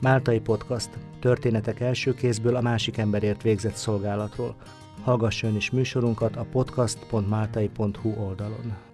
Máltai Podcast. Történetek első kézből a másik emberért végzett szolgálatról. Hallgasson is műsorunkat a podcast.máltai.hu oldalon.